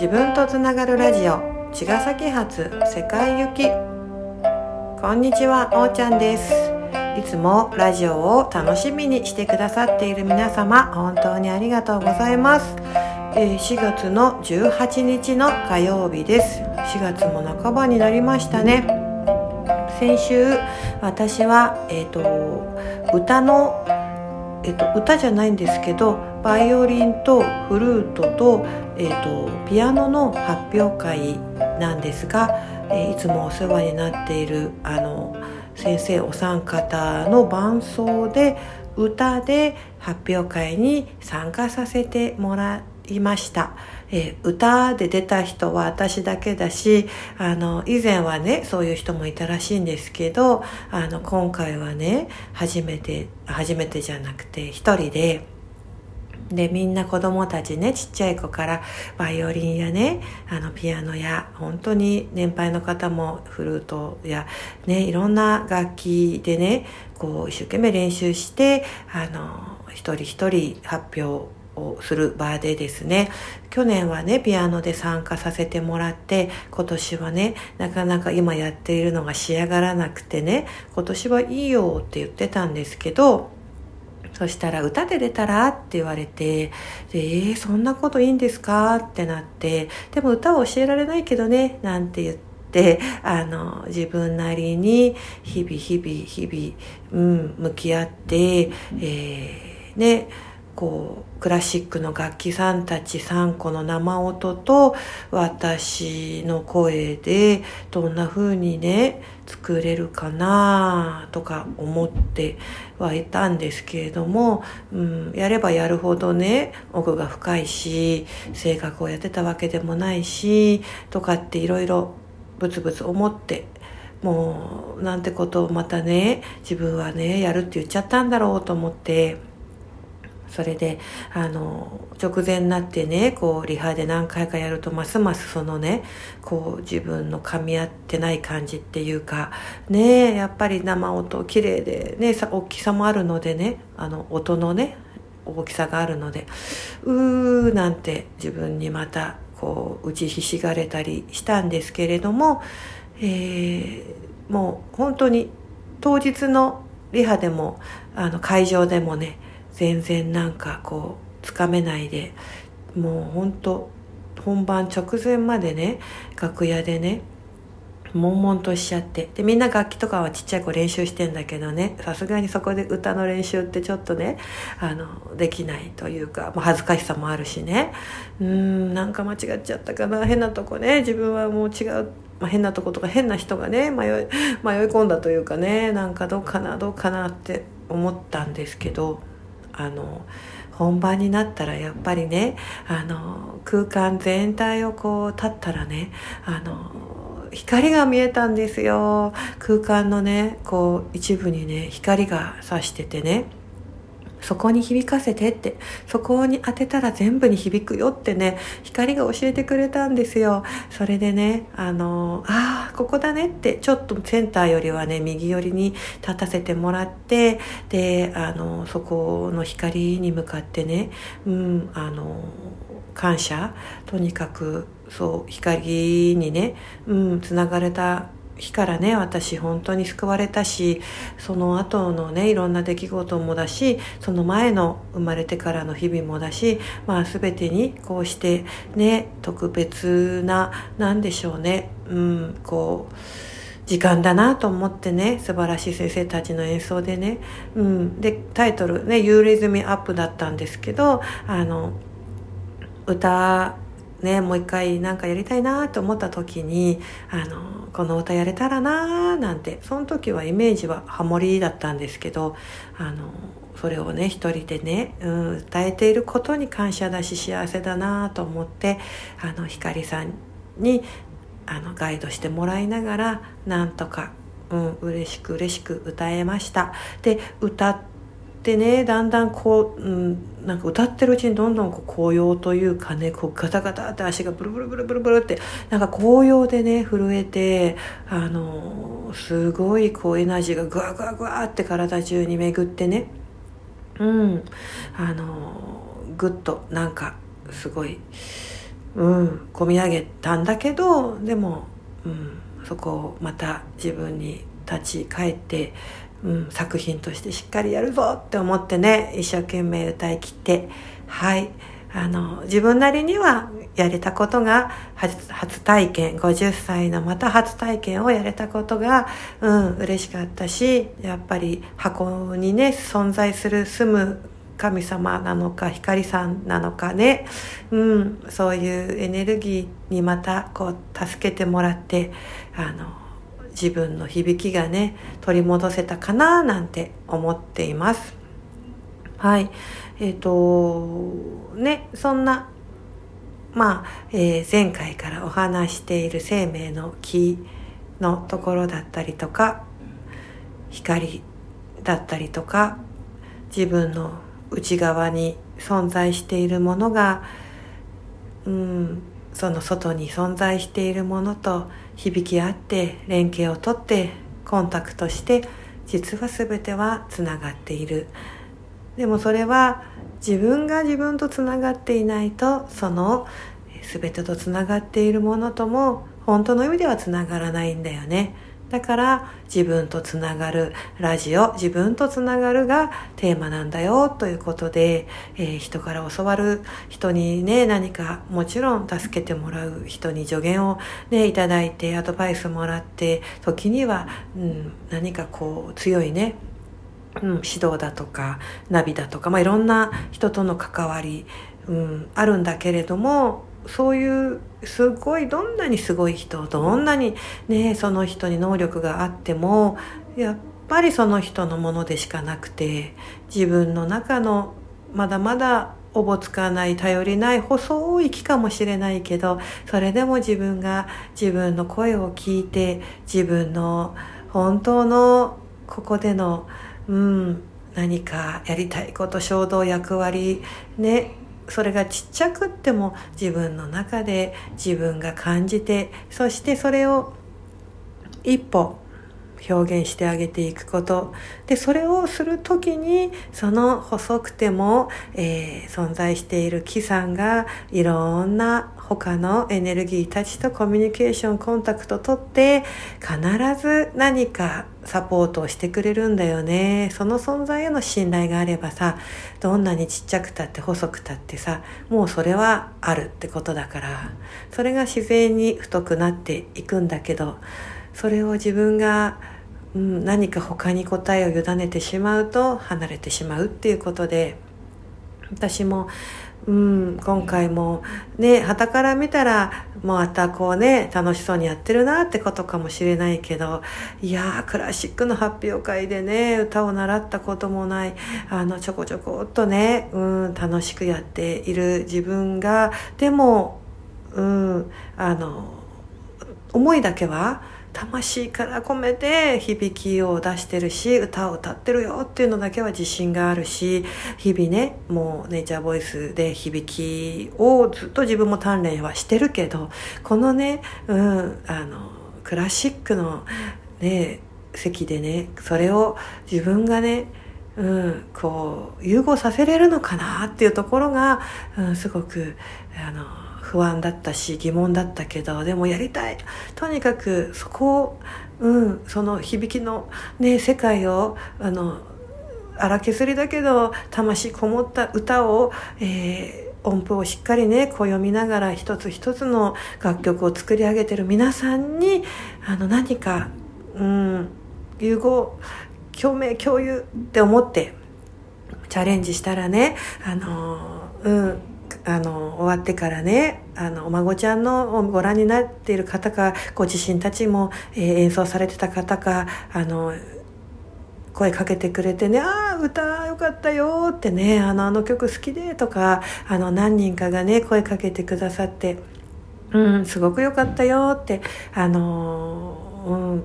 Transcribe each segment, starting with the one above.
自分とつながるラジオ茅ヶ崎発世界行き。こんにちはおーちゃんです。いつもラジオを楽しみにしてくださっている皆様本当にありがとうございます、え4月の18日の火曜日です。4月も半ばになりましたね。先週私は、えー、と歌の、えっ、と歌じゃないんですけどバイオリンとフルートと,、えっ、とピアノの発表会なんですが、えいつもお世話になっているあの先生お三方の伴奏で歌で発表会に参加させてもらいました。えー歌で出た人は私だけだしあの以前はねそういう人もいたらしいんですけどあの今回はね初めて初めてじゃなくて一人で。でみんな子供たちねちっちゃい子からバイオリンやねあのピアノや本当に年配の方もフルートやねいろんな楽器でねこう一生懸命練習してあの一人一人発表をする場でですね去年はねピアノで参加させてもらって今年はねなかなか今やっているのが仕上がらなくてね今年はいいよって言ってたんですけどそしたら歌で出たらって言われて、でえー、そんなこといいんですかってなって、でも歌は教えられないけどね、なんて言って、あの、自分なりに日々日々日々、うん、向き合って、えー、ね、こう、クラシックの楽器さんたち3個の生音と私の声でどんな風にね、作れるかなとか思ってはいたんですけれども、うん、やればやるほどね奥が深いし性格をやってたわけでもないしとかっていろいろブツブツ思ってもうなんてことをまたね自分はねやるって言っちゃったんだろうと思って。それであの直前になってねこうリハで何回かやるとますますそのねこう自分の噛み合ってない感じっていうかねやっぱり生音綺麗でね大きさもあるのでねあの音のね大きさがあるのでうーなんて自分にまたこう打ちひしがれたりしたんですけれども、えーもう本当に当日のリハでもあの会場でもね全然なんかこうつかめないでもう本当本番直前までね楽屋でね悶々としちゃって。でみんな楽器とかはちっちゃい子練習してんだけどねさすがにそこで歌の練習ってちょっとねあのできないというか、まあ、恥ずかしさもあるしね。うーんなんか間違っちゃったかな。変なとこね。自分はもう違う、まあ、変なとことか変な人がね迷い迷い込んだというかねなんかどうかなどうかなって思ったんですけど。あの本番になったらやっぱりねあの空間全体をこう立ったらねあの光が見えたんですよ。空間のねこう一部にね光が差しててねそこに響かせてってそこに当てたら全部に響くよってね光が教えてくれたんですよ。それでねあのああここだねってちょっとセンターよりはね右寄りに立たせてもらってであのそこの光に向かってねうんあの感謝とにかくそう光にねうんつながれた日からね私本当に救われたしその後のねいろんな出来事もだしその前の生まれてからの日々もだしまあ全てにこうしてね特別な何でしょうねうんこう時間だなと思ってね素晴らしい先生たちの演奏でね、うん、でタイトルね「You Raise Me Up」だったんですけどあの歌ねもう一回なんかやりたいなと思った時にあのこの歌やれたらななんてその時はイメージはハモリだったんですけどあのそれをね一人でね、うん、歌えていることに感謝だし幸せだなと思ってあの光さんにあのガイドしてもらいながらなんとか、うん、嬉しく嬉しく歌えました。で歌ってねだんだんこう、うん、なんか歌ってるうちにどんどんこう紅葉というかねこうガタガタって足がブルブルブルブルブルってなんか紅葉でね震えてあのすごいこうエナジーがグワグワグワって体中に巡ってねうんあのぐっとなんかすごいうん込み上げたんだけどでも、うん、そこをまた自分に立ち返って、うん、作品としてしっかりやるぞって思ってね一生懸命歌い切ってはいあの自分なりにはやれたことが初体験50歳のまた初体験をやれたことがうん嬉しかったしやっぱり箱にね存在する住む神様なのか光さんなのかね、うん、そういうエネルギーにまたこう助けてもらってあの自分の響きがね取り戻せたかななんて思っています。はいえっ、ー、とねそんなまあ、えー、前回からお話している生命の木のところだったりとか光だったりとか自分の内側に存在しているものが、うん、その外に存在しているものと響き合って連携をとってコンタクトして実は全てはつながっているでもそれは自分が自分とつながっていないとその全てとつながっているものとも本当の意味ではつながらないんだよね。だから自分とつながるラジオ自分とつながるがテーマなんだよということで、えー、人から教わる人にね何かもちろん助けてもらう人に助言をねいただいてアドバイスもらって時には、うん、何かこう強いねうん、指導だとかナビだとか、まあ、いろんな人との関わり、うん、あるんだけれどもそういうすごいどんなにすごい人どんなにねその人に能力があってもやっぱりその人のものでしかなくて自分の中のまだまだおぼつかない頼りない細い木かもしれないけどそれでも自分が自分の声を聞いて自分の本当のここでのうん何かやりたいこと衝動役割ねそれがちっちゃくっても自分の中で自分が感じてそしてそれを一歩表現してあげていくこと。でそれをする時にその細くても、えー、存在している木さんがいろんな他のエネルギーたちとコミュニケーションコンタクト取って必ず何かサポートをしてくれるんだよね。その存在への信頼があればさどんなにちっちゃくたって細くたってさもうそれはあるってことだから。それが自然に太くなっていくんだけどそれを自分が、うん、何か他に答えを委ねてしまうと離れてしまうっていうことで私もうん、今回もね、旗から見たら、またこうね、楽しそうにやってるなってことかもしれないけど、いや、クラシックの発表会でね、歌を習ったこともない、あの、ちょこちょこっとね、うん、楽しくやっている自分が、でも、うん、あの、思いだけは、魂から込めて響きを出してるし歌を歌ってるよっていうのだけは自信があるし日々ねもうネイチャーボイスで響きをずっと自分も鍛錬はしてるけどこのね、うん、あのクラシックのね席でねそれを自分がねうん、こう融合させれるのかなっていうところが、うん、すごくあの不安だったし疑問だったけどでもやりたい。とにかくそこを、うん、その響きの、ね、世界をあの荒削りだけど魂こもった歌を、えー、音符をしっかりねこう読みながら一つ一つの楽曲を作り上げてる皆さんにあの何か、うん、融合共鳴共有って思ってチャレンジしたらねあのうんあの終わってからねあのお孫ちゃんのご覧になっている方かご自身たちも、えー、演奏されてた方かあの声かけてくれてね「ああ歌よかったよ」ってねあの「あの曲好きで」とかあの何人かがね声かけてくださって「うんすごくよかったよ」ってあのうん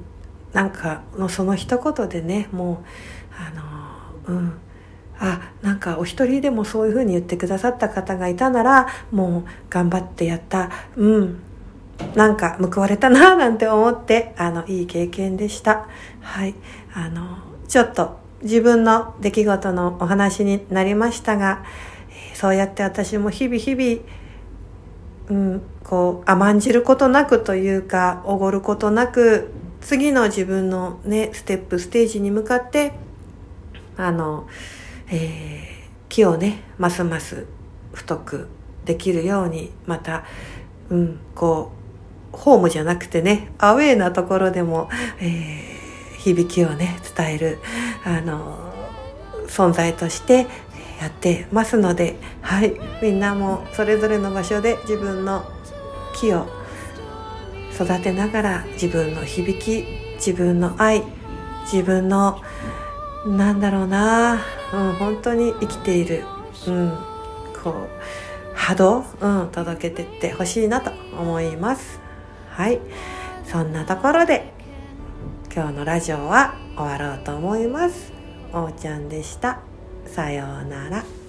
なんかのその一言でねもうあのうんかお一人でもそういうふうに言ってくださった方がいたならもう頑張ってやった。うん。なんか報われたななんて思ってあのいい経験でした。はい。あのちょっと自分の出来事のお話になりましたがそうやって私も日々日々うん、こう甘んじることなくというかおごることなく次の自分のねステップステージに向かってあの、えー、木をねますます太くできるようにまた、うん、こうホームじゃなくてねアウェーなところでも、えー、響きをね伝えるあの存在としてやってますので、はい、みんなもそれぞれの場所で自分の木を育てながら自分の響き自分の愛自分のなんだろうな、うん、本当に生きている、うん、こう波動、うん、届けてってほしいなと思います。はい。そんなところで今日のラジオは終わろうと思います。おうちゃんでした。さようなら。